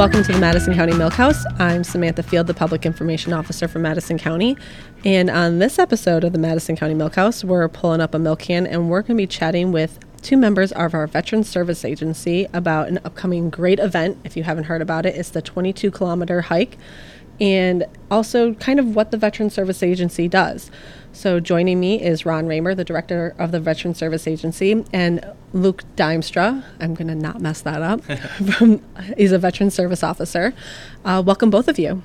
Welcome to the Madison County Milk House. I'm Samantha Field, the Public Information Officer for Madison County. And on this episode of the Madison County Milk House, we're pulling up a milk can and we're going to be chatting with two members of our Veteran Service Agency about an upcoming great event. If you haven't heard about it, it's the 22 kilometer hike and also kind of what the Veteran Service Agency does. So, joining me is Ron Raymer, the director of the Veteran Service Agency, and Luke Duimstra. I'm going to not mess that up. from, he's a Veteran Service Officer. Uh, welcome, both of you.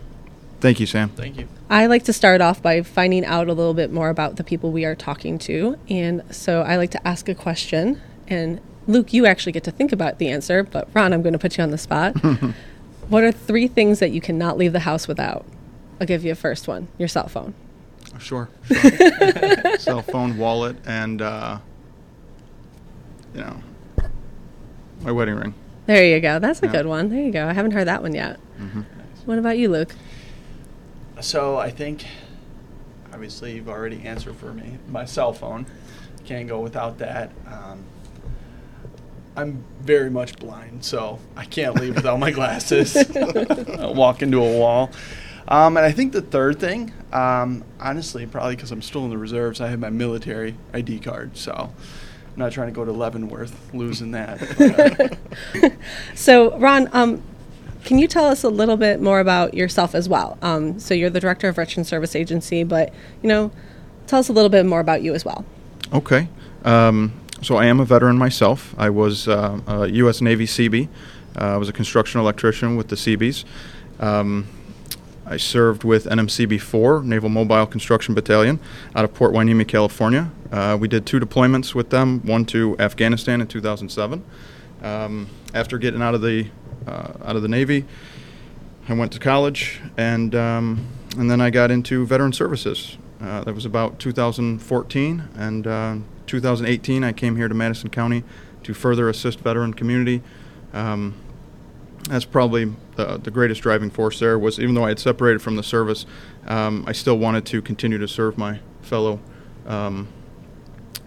Thank you, Sam. Thank you. I like to start off by finding out a little bit more about the people we are talking to. And so I like to ask a question. And Luke, you actually get to think about the answer, but Ron, I'm going to put you on the spot. what are three things that you cannot leave the house without? I'll give you a first one your cell phone. Sure. sure. Cell phone, wallet, and uh, you know, my wedding ring. There you go. That's a Yeah. good one. There you go. I haven't heard that one yet. hmm What about you, Luke? So I think, obviously, you've already answered for me. My cell phone, can't go without that. Um, I'm very much blind, so I can't leave without my glasses. I'll walk into a wall. Um, and I think the third thing, um, honestly, probably because I'm still in the reserves, I have my military ID card. So I'm not trying to go to Leavenworth losing that. Uh, So, Ron, um, can you tell us a little bit more about yourself as well? Um, so, you're the director of Veteran Service Agency, but you know, tell us a little bit more about you as well. Okay. Um, so I am a veteran myself. I was uh, a U.S. Navy Seabee. Uh, I was a construction electrician with the Seabees. Um, I served with NMCB 4, Naval Mobile Construction Battalion, out of Port Hueneme, California. Uh, we did two deployments with them, one to Afghanistan in 2007. Um, after getting out of the uh, out of the Navy, I went to college, and um, and then I got into veteran services. Uh, that was about 2014, and uh, 2018 I came here to Madison County to further assist veteran community. Um, that's probably the, the greatest driving force there was even though I had separated from the service, um, I still wanted to continue to serve my fellow um,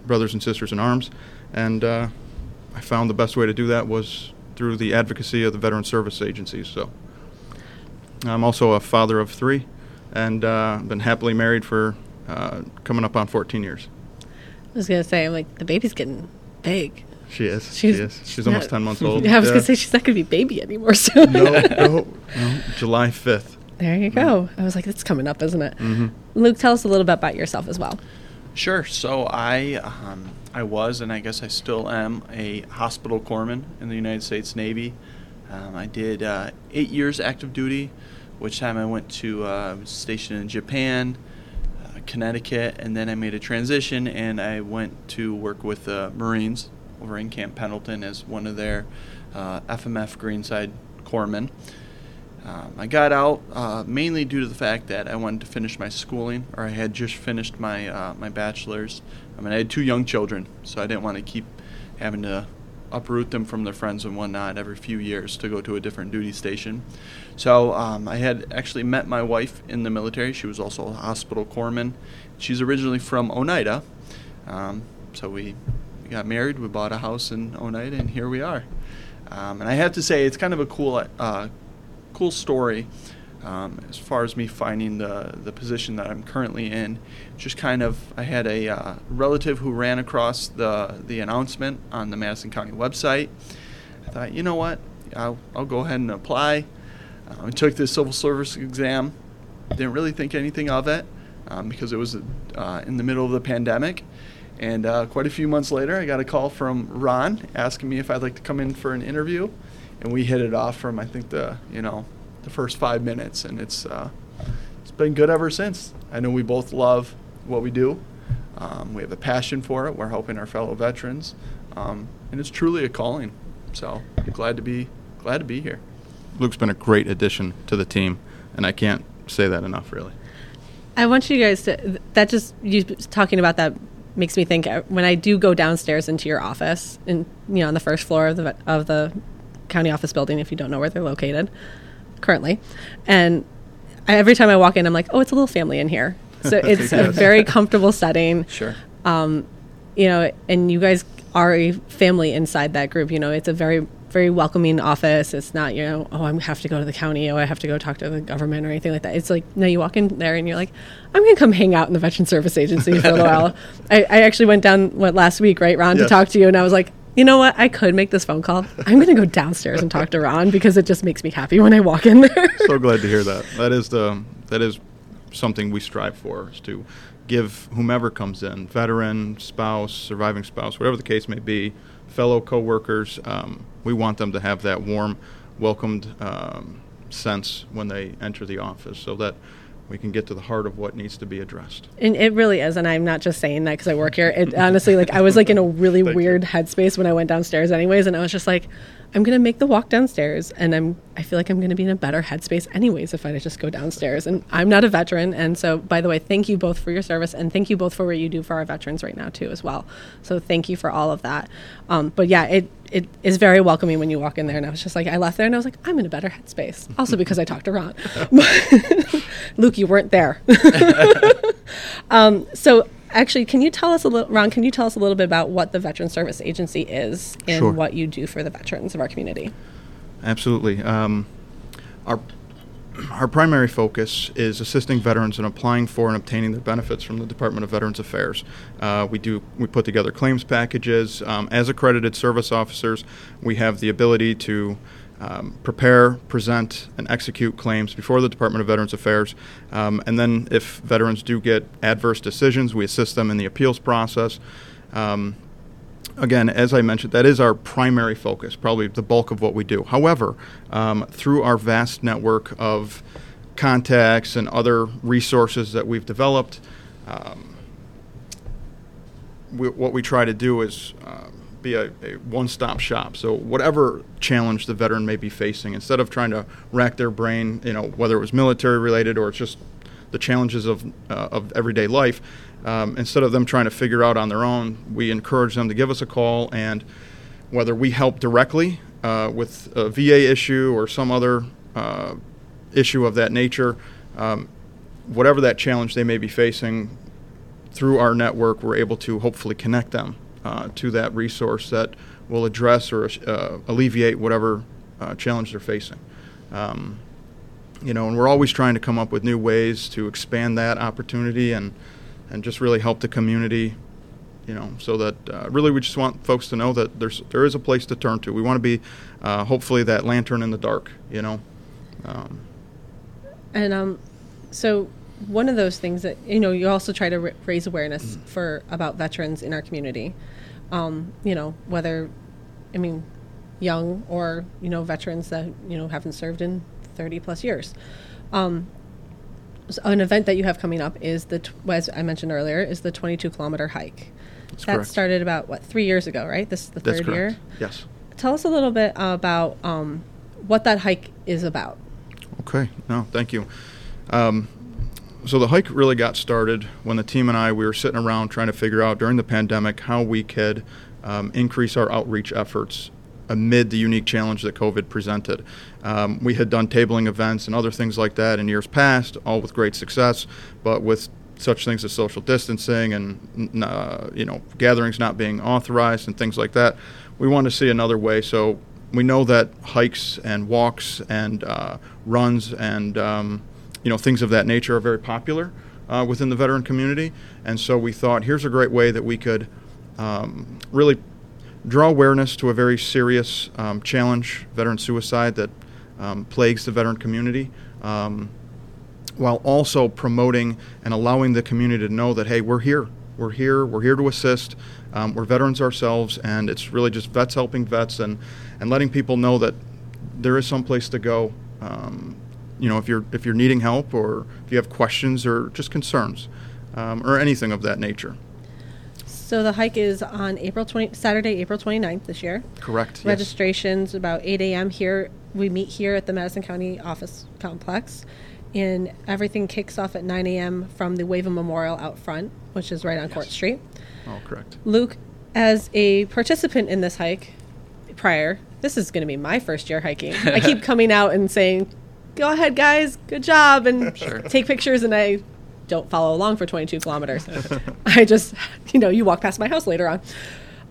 brothers and sisters in arms, and uh, I found the best way to do that was through the advocacy of the veteran service agencies. So I'm also a father of three, and uh, been happily married for uh, coming up on 14 years. I was gonna say, I'm like, the baby's getting big. She is. She's- she is. She's almost not- 10 months old. Yeah, I was Yeah. gonna say she's not gonna be baby anymore soon. no, no, no, July 5th. There you go. I was like, it's coming up, isn't it? hmm Luke, tell us a little bit about yourself as well. Sure. So I um, I was, and I guess I still am, a hospital corpsman in the United States Navy. Um, I did uh, eight years active duty, which time I went to uh, was stationed in Japan, uh, Connecticut, and then I made a transition and I went to work with the Marines over in Camp Pendleton as one of their uh, FMF Greenside corpsmen. Um, I got out uh, mainly due to the fact that I wanted to finish my schooling, or I had just finished my uh, my bachelor's. I mean, I had two young children, so I didn't want to keep having to uproot them from their friends and whatnot every few years to go to a different duty station. So um, I had actually met my wife in the military. She was also a hospital corpsman. She's originally from Oneida, um, so we, we got married. We bought a house in Oneida, and here we are. Um, and I have to say, it's kind of a cool uh, cool story um, as far as me finding the the position that I'm currently in. Just kind of, I had a uh, relative who ran across the the announcement on the Madison County website. I thought, you know what, I'll, I'll go ahead and apply. Uh, I took the civil service exam. Didn't really think anything of it um, because it was uh, in the middle of the pandemic. And uh, quite a few months later, I got a call from Ron asking me if I'd like to come in for an interview and we hit it off from I think the you know the first five minutes, and it's uh, it's been good ever since. I know we both love what we do. Um, we have a passion for it. We're helping our fellow veterans, um, and it's truly a calling. So glad to be glad to be here. Luke's been a great addition to the team, and I can't say that enough, really. I want you guys to. That just you talking about that makes me think. uh, When I do go downstairs into your office, and you know, on the first floor of the of the county office building, if you don't know where they're located currently, and I, every time I walk in, I'm like, oh, it's a little family in here. So it's a very comfortable setting. Sure. um, you know, and you guys are a family inside that group. You know, it's a very very welcoming office. It's not, you know, oh, I have to go to the county, oh, I have to go talk to the government or anything like that. It's like, no, you walk in there and you're like, I'm going to come hang out in the Veteran Service Agency for a while. I, I actually went down, what, last week, right, Ron, Yes. to talk to you, and I was like, you know what? I could make this phone call. I'm going to go downstairs and talk to Ron because it just makes me happy when I walk in there. so glad to hear that. That is the that is something we strive for is to give whomever comes in, veteran, spouse, surviving spouse, whatever the case may be, fellow coworkers. Um, we want them to have that warm, welcomed um, sense when they enter the office, so that we can get to the heart of what needs to be addressed. And it really is, and I'm not just saying that because I work here. It honestly, like, I was like in a really weird you. headspace when I went downstairs, anyways, and I was just like, I'm gonna make the walk downstairs, and I'm, I feel like I'm gonna be in a better headspace, anyways, if I just go downstairs. And I'm not a veteran, and so, by the way, thank you both for your service, and thank you both for what you do for our veterans right now too, as well. So thank you for all of that. Um, but yeah, it it is very welcoming when you walk in there, and I was just like, I left there, and I was like, I'm in a better headspace, also because I talked to Ron. Luke, you weren't there. Um, so actually, can you tell us a little, Ron? Can you tell us a little bit about what the Veteran Service Agency is and Sure. what you do for the veterans of our community? Absolutely. Um, our our primary focus is assisting veterans in applying for and obtaining their benefits from the Department of Veterans Affairs. Uh, we do we put together claims packages. Um, as accredited service officers, we have the ability to um, prepare, present, and execute claims before the Department of Veterans Affairs. Um, and then, if veterans do get adverse decisions, we assist them in the appeals process. Um, again, as I mentioned, that is our primary focus, probably the bulk of what we do. However, um, through our vast network of contacts and other resources that we've developed, um, we, what we try to do is um, be a, a one-stop shop. So whatever challenge the veteran may be facing, instead of trying to rack their brain, you know, whether it was military related or it's just the challenges of uh, of everyday life, um, instead of them trying to figure out on their own, we encourage them to give us a call and whether we help directly uh, with a VA issue or some other uh, issue of that nature, um, whatever that challenge they may be facing, through our network, we're able to hopefully connect them uh, to that resource that will address or uh, alleviate whatever uh, challenge they're facing. Um, you know, and we're always trying to come up with new ways to expand that opportunity and and just really help the community. You know, so that uh, really we just want folks to know that there's there is a place to turn to. We want to be uh, hopefully that lantern in the dark. You know. Um, And um, so one of those things that you know, you also try to ra- raise awareness for about veterans in our community. Um, you know, whether, I mean, young or you know veterans that you know haven't served in 30 plus years. Um, so an event that you have coming up is the, tw- as I mentioned earlier, is the 22 kilometer hike. That's that correct. started about what three years ago, right? This is the that's third correct. year. Yes. Tell us a little bit about um, what that hike is about. Okay, no, thank you. Um, so the hike really got started when the team and I we were sitting around trying to figure out during the pandemic how we could um, increase our outreach efforts amid the unique challenge that COVID presented. Um, we had done tabling events and other things like that in years past, all with great success, but with such things as social distancing and uh, you know gatherings not being authorized and things like that, we wanted to see another way. So we know that hikes and walks and uh, runs and um, you know things of that nature are very popular uh, within the veteran community, and so we thought here's a great way that we could um, really draw awareness to a very serious um, challenge, veteran suicide, that um, plagues the veteran community. Um, while also promoting and allowing the community to know that hey we're here. We're here. We're here to assist. Um, we're veterans ourselves and it's really just vets helping vets and and letting people know that there is some place to go um, you know if you're if you're needing help or if you have questions or just concerns um, or anything of that nature So the hike is on April 20, Saturday, April 29th this year. correct yes. Registration's about 8 a.m. here. We meet here at the Madison County Office Complex, and everything kicks off at 9 a.m. from the Wave Memorial out front, which is right on Court Street. oh correct Luke, as a participant in this hike prior, this is going to be my first year hiking. I keep coming out and saying, "Go ahead, guys, good job," and take pictures, and I don't follow along for 22 kilometers. I just, you know, you walk past my house later on.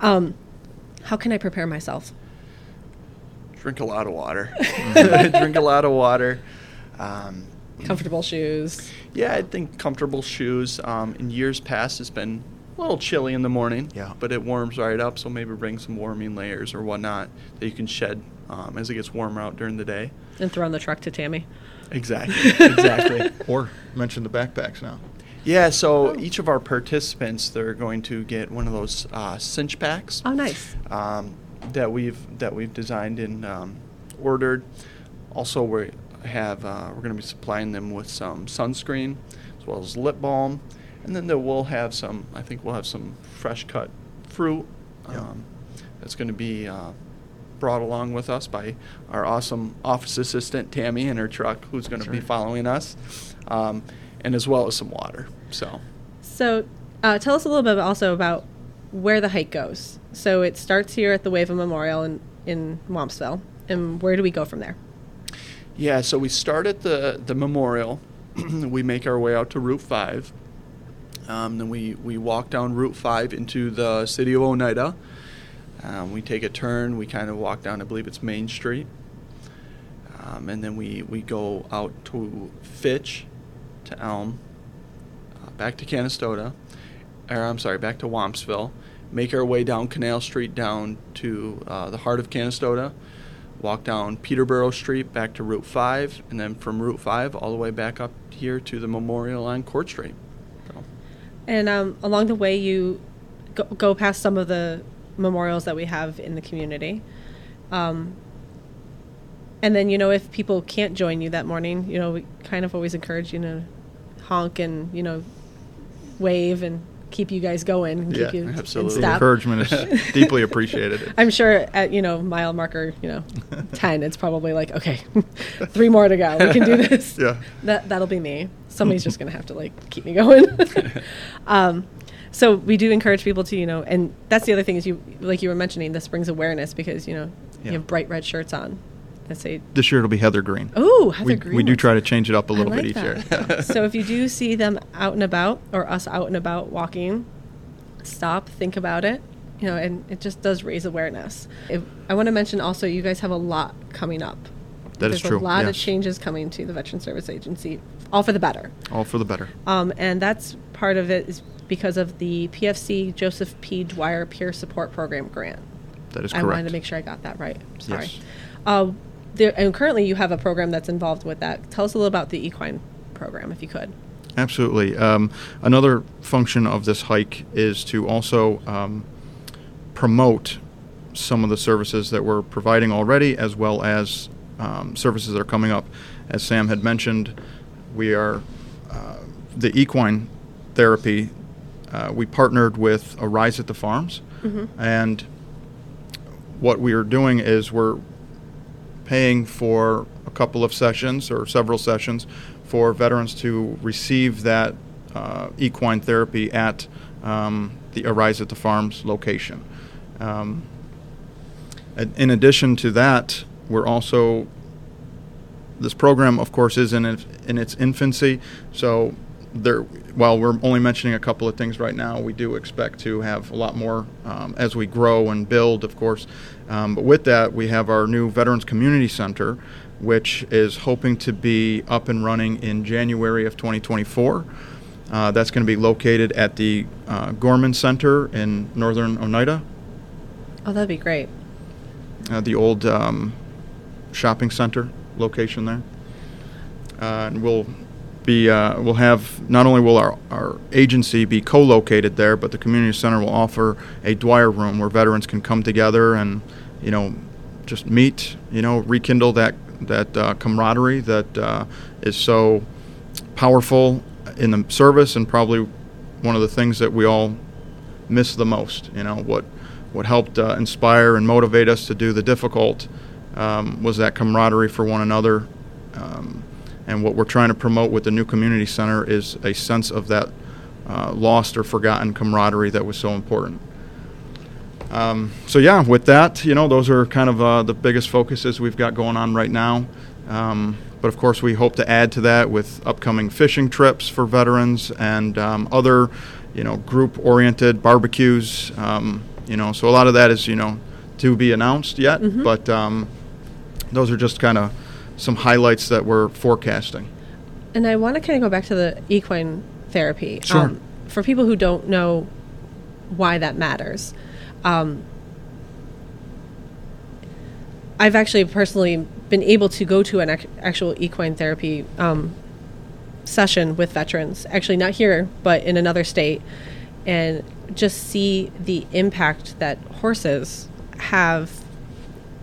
Um, how can I prepare myself? drink a lot of water. drink a lot of water. Um, Comfortable shoes. yeah, I think comfortable shoes. Um, in years past, it's been a little chilly in the morning. Yeah. But it warms right up, so maybe bring some warming layers or whatnot that you can shed um, as it gets warmer out during the day. And throw in the truck to Tammy. Exactly. exactly. Or mention the backpacks now. Yeah, so each of our participants, they're going to get one of those uh, cinch packs Oh, nice. um, that we've that we've designed and um, ordered. Also, we have uh, we're going to be supplying them with some sunscreen as well as lip balm, and then there we'll have some. I think we'll have some fresh cut fruit. Yeah. Um, that's going to be uh, brought along with us by our awesome office assistant Tammy and her truck, who's going to That's be following us, um, and as well as some water. So. So, uh, tell us a little bit also about where the hike goes. So, it starts here at the Wave Memorial in, in Wampsville. And where do we go from there? Yeah, so we start at the the memorial. we make our way out to Route Five. Um, then we, we walk down Route Five into the city of Oneida. Um, we take a turn. We kind of walk down. I believe it's Main Street. Um, and then we, we go out to Fitch, to Elm, uh, back to Canastota, or I'm sorry, back to Wampsville. Make our way down Canal Street down to uh, the heart of Canastota walk down Peterboro Street back to Route 5, and then from Route 5 all the way back up here to the memorial on Court Street. So, And um, along the way, you go, go past some of the memorials that we have in the community. Um, and then, you know, if people can't join you that morning, you know, we kind of always encourage you to honk and, you know, wave and keep you guys going and Yeah, keep you in absolutely. The encouragement is deeply appreciated. I'm sure at, you know, mile marker, you know, 10, it's probably like, okay, three more to go. We can do this. Yeah. That, that'll be me. Somebody's just going to have to like keep me going. um, so we do encourage people to, you know, and that's the other thing is you, like you were mentioning, this brings awareness because, you know, Yeah. you have bright red shirts on that say, This year it'll be Heather Green. oh, Heather we, Green. we do try to change it up a little like bit each year. so if you do see them out and about or us out and about walking, stop, think about it. You know, and it just does raise awareness. If, I want to mention also, you guys have a lot coming up. That is There's true, a lot of changes coming to the Veteran Service Agency, all for the better. All for the better. Um, and that's part of it is because of the PFC Joseph P. Dwyer Peer Support Program grant. That is correct. I wanted to make sure I got that right. Sorry. Yes. Uh, there, and currently, you have a program that's involved with that. Tell us a little about the equine program, if you could. Absolutely. Um, another function of this hike is to also um, promote some of the services that we're providing already, as well as um, services that are coming up. As Sam had mentioned, we are uh, the equine therapy. Uh, we partnered with Arise at the Farms, and what we are doing is we're paying for a couple of sessions or several sessions for veterans to receive that uh, equine therapy at um, the Arise at the Farms location. Um, in addition to that, we're also this program, of course, is in its, in its infancy. So, there, while we're only mentioning a couple of things right now, we do expect to have a lot more um, as we grow and build, of course. Um, but with that, we have our new Veterans Community Center, which is hoping to be up and running in January of 2024. Uh, that's going to be located at the uh, Gorman Center in northern Oneida, Oh, that'd be great. uh, the old um, shopping center location there. Uh, and we'll be uh, we'll have not only will our, our agency be co-located there, but the community center will offer a Dwyer room where veterans can come together and you know just meet, you know, rekindle that that uh, camaraderie that uh, is so powerful in the service and probably one of the things that we all miss the most. You know what what helped uh, inspire and motivate us to do the difficult um, was that camaraderie for one another. Um, and what we're trying to promote with the new community center is a sense of that uh, lost or forgotten camaraderie that was so important. Um, so yeah, with that, you know, those are kind of uh, the biggest focuses we've got going on right now. Um, but of course, we hope to add to that with upcoming fishing trips for veterans and um, other, you know, group-oriented barbecues. Um, you know, so a lot of that is, you know, to be announced yet. But um, those are just kind of some highlights that we're forecasting. And I want to kind of go back to the equine therapy. Sure. Um, for people who don't know why that matters, um, I've actually personally been able to go to an ac- actual equine therapy um, session with veterans, actually not here, but in another state, and just see the impact that horses have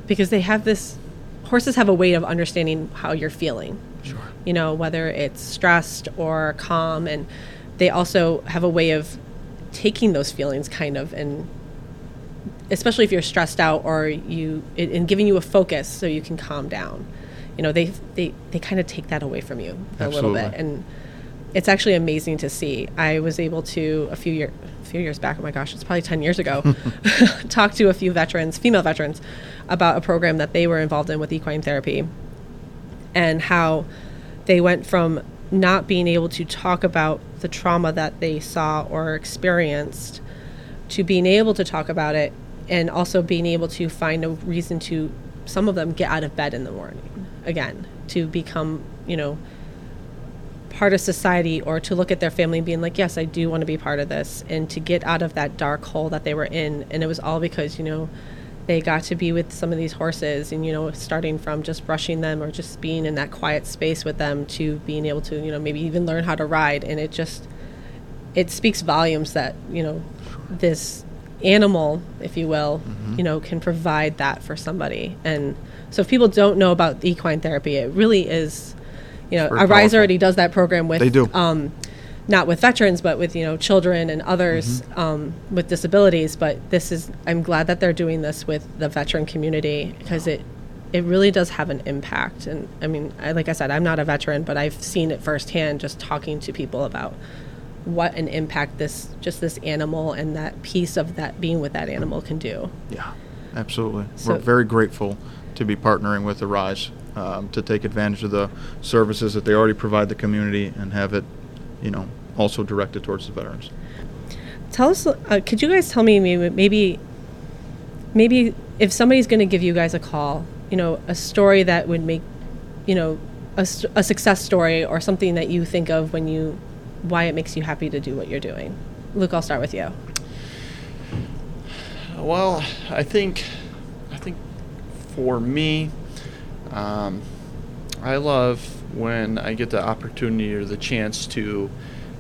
because they have this horses have a way of understanding how you're feeling. Sure. You know, whether it's stressed or calm and they also have a way of taking those feelings kind of and especially if you're stressed out or you and giving you a focus so you can calm down. You know, they they they kind of take that away from you a little bit and it's actually amazing to see. I was able to a few year a few years back, oh my gosh, it's probably 10 years ago, talked to a few veterans, female veterans about a program that they were involved in with equine therapy and how they went from not being able to talk about the trauma that they saw or experienced to being able to talk about it and also being able to find a reason to some of them get out of bed in the morning again to become you know part of society or to look at their family and being like yes i do want to be part of this and to get out of that dark hole that they were in. And it was all because you know they got to be with some of these horses and you know starting from just brushing them or just being in that quiet space with them to being able to you know maybe even learn how to ride. And it just it speaks volumes that you know this animal if you will mm-hmm. you know can provide that for somebody. And so if people don't know about equine therapy it really is you know Arise powerful. already does that program with They do. um, not with veterans, but with you know children and others Mm-hmm. um, with disabilities. But this is I'm glad that they're doing this with the veteran community because it it really does have an impact. And I mean, I, like I said, I'm not a veteran, but I've seen it firsthand just talking to people about what an impact this just this animal and that piece of that being with that animal can do. Yeah, absolutely. So- We're very grateful to be partnering with Arise um, to take advantage of the services that they already provide the community and have it, you know, also directed towards the veterans. Tell us, uh, could you guys tell me maybe, maybe, maybe if somebody's going to give you guys a call, you know, a story that would make, you know, a, a success story or something that you think of when you, why it makes you happy to do what you're doing. Luke, I'll start with you. Well, I think, I think for me, um, I love when I get the opportunity or the chance to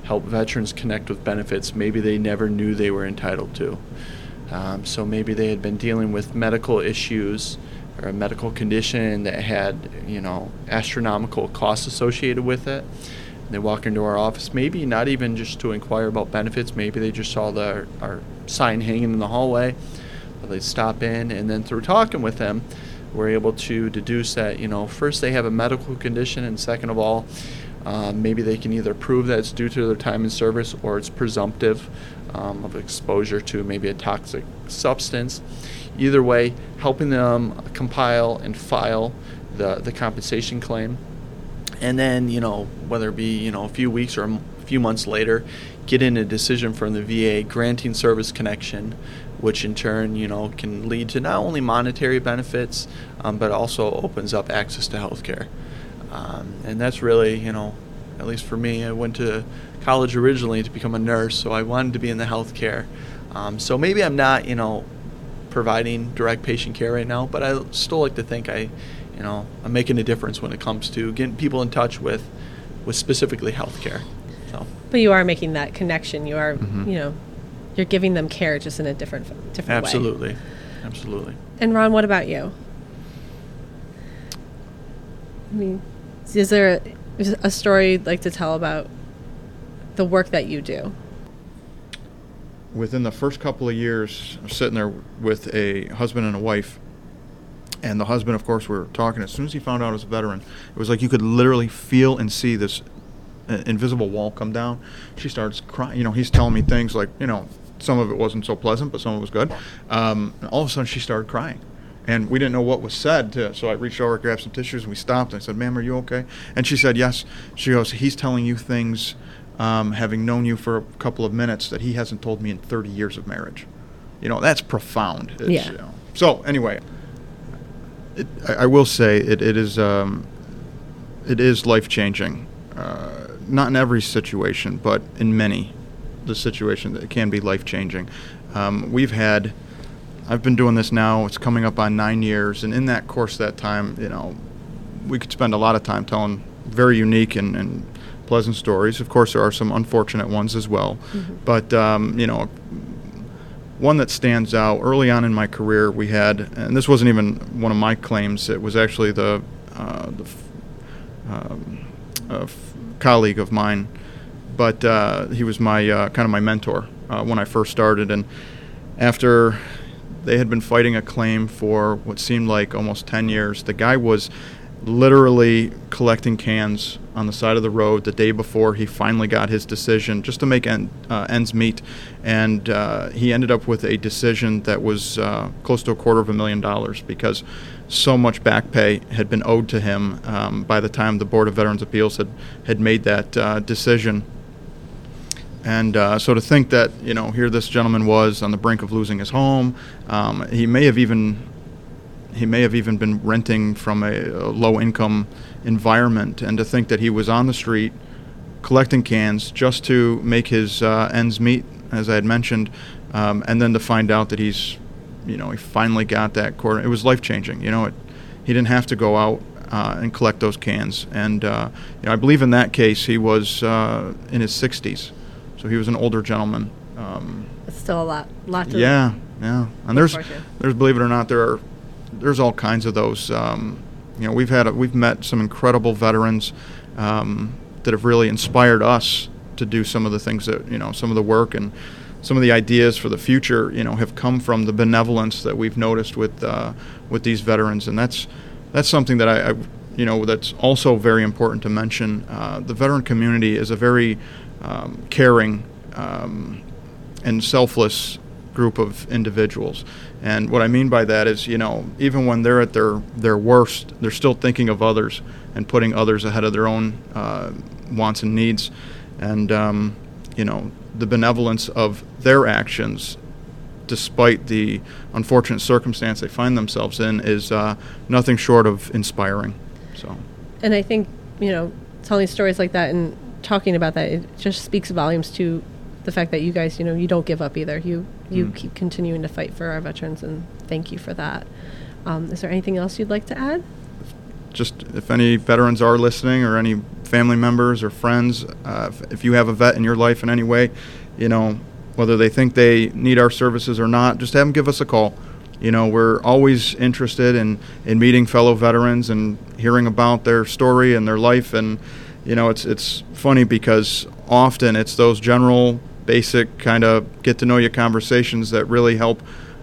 help veterans connect with benefits maybe they never knew they were entitled to. Um, so maybe they had been dealing with medical issues or a medical condition that had, you know, astronomical costs associated with it. And They walk into our office, maybe not even just to inquire about benefits. Maybe they just saw the, our sign hanging in the hallway. They stop in, and then through talking with them, we're able to deduce that you know first they have a medical condition, and second of all, um, maybe they can either prove that it's due to their time in service or it's presumptive um, of exposure to maybe a toxic substance. Either way, helping them compile and file the, the compensation claim and then you know whether it be you know a few weeks or a few months later get in a decision from the VA granting service connection which in turn you know can lead to not only monetary benefits um, but also opens up access to health care um, and that's really you know at least for me I went to college originally to become a nurse so I wanted to be in the healthcare um, so maybe I'm not you know providing direct patient care right now, but I still like to think I, you know, I'm making a difference when it comes to getting people in touch with, with specifically healthcare. So But you are making that connection. You are, Mhm. you know, you're giving them care just in a different, different way. absolutely, absolutely. And Ron, what about you? I mean, is there a, a story you'd like to tell about the work that you do? Within the first couple of years, I'm sitting there with a husband and a wife. And the husband, of course, we were talking. As soon as he found out I was a veteran, it was like you could literally feel and see this uh, invisible wall come down. She starts crying. You know, he's telling me things like, you know, some of it wasn't so pleasant, but some of it was good. Um, and all of a sudden, she started crying. And we didn't know what was said, to, so I reached over, grabbed some tissues, and we stopped. And I said, "Ma'am, are you okay?" And she said, "Yes." She goes, "He's telling you things, um, having known you for a couple of minutes, that he hasn't told me in 30 years of marriage." You know, that's profound. It's, Yeah. you know. So anyway, it, I, I will say it, it is um, it is life changing. Uh, not in every situation, but in many, the situation that can be life changing. Um, we've had. I've been doing this now. It's coming up on nine years, and in that course, that time, you know, we could spend a lot of time telling very unique and, and pleasant stories. Of course, there are some unfortunate ones as well, Mm-hmm. but um, you know, one that stands out early on in my career, we had, and this wasn't even one of my claims. It was actually the, uh, the f- um, a f- colleague of mine, but uh, he was my uh, kind of my mentor uh, when I first started. And after they had been fighting a claim for what seemed like almost 10 years, the guy was literally collecting cans on the side of the road the day before he finally got his decision just to make end, uh, ends meet. And uh, he ended up with a decision that was uh, close to a quarter of a million dollars because so much back pay had been owed to him um, by the time the Board of Veterans Appeals had, had made that decision. And uh, so to think that, you know, here this gentleman was on the brink of losing his home, um, he may have even he may have even been renting from a, a low income environment, and to think that he was on the street collecting cans just to make his uh, ends meet, as I had mentioned, um, and then to find out that he's, you know, he finally got that quarter. It was life changing. You know, it, he didn't have to go out uh, and collect those cans, and uh, you know, I believe in that case he was uh, in his 60s, so he was an older gentleman. Um, It's still a lot, lot to yeah, yeah, and there's there's believe it or not there are there's all kinds of those. Um, you know, we've had a, we've met some incredible veterans um, that have really inspired us to do some of the things that you know some of the work and some of the ideas for the future. You know, have come from the benevolence that we've noticed with uh, with these veterans, and that's that's something that I, I you know that's also very important to mention. Uh, the veteran community is a very um, caring um, and selfless group of individuals. And what I mean by that is, you know, even when they're at their, their worst, they're still thinking of others and putting others ahead of their own uh, wants and needs. And, um, you know, the benevolence of their actions, despite the unfortunate circumstance they find themselves in, is uh, nothing short of inspiring. So, And I think, you know, telling stories like that and talking about that, it just speaks volumes to the fact that you guys, you know, you don't give up either. You you Mm. keep continuing to fight for our veterans, and thank you for that. Um, is there anything else you'd like to add? just if any veterans are listening or any family members or friends, uh, if, if you have a vet in your life in any way, you know, whether they think they need our services or not, just have them give us a call. You know, we're always interested in, in meeting fellow veterans and hearing about their story and their life. And, you know, it's, it's funny because often it's those general, basic kind of get to know you conversations that really help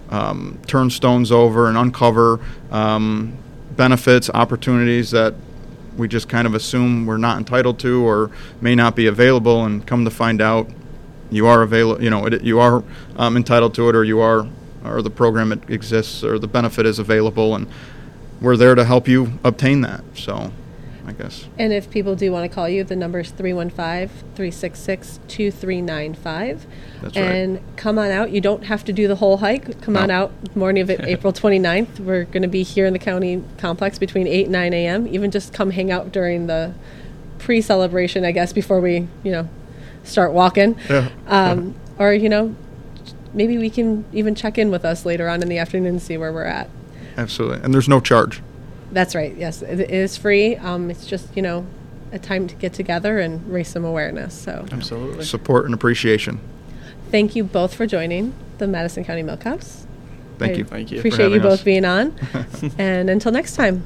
um, turn stones over and uncover um, benefits, opportunities that we just kind of assume we're not entitled to or may not be available, and come to find out you are available. You know, it, you are um, entitled to it, or you are, or the program it exists, or the benefit is available, and we're there to help you obtain that. So, I guess. And if people do want to call you, the number is 315 366 2395. That's right. And come on out. You don't have to do the whole hike. Come on out morning of April 29th. We're going to be here in the county complex between 8 and 9 a.m. Even just come hang out during the pre celebration, I guess, before we, you know, start walking. Yeah. Um, or, you know, maybe we can even check in with us later on in the afternoon and see where we're at. Absolutely, and there's no charge. That's right. Yes, it it is free. Um, it's just you know a time to get together and raise some awareness. So Absolutely. Support and appreciation. thank you both for joining the Madison County Milk House. Thank I you. Thank you for Appreciate you both us. being on. and until next time.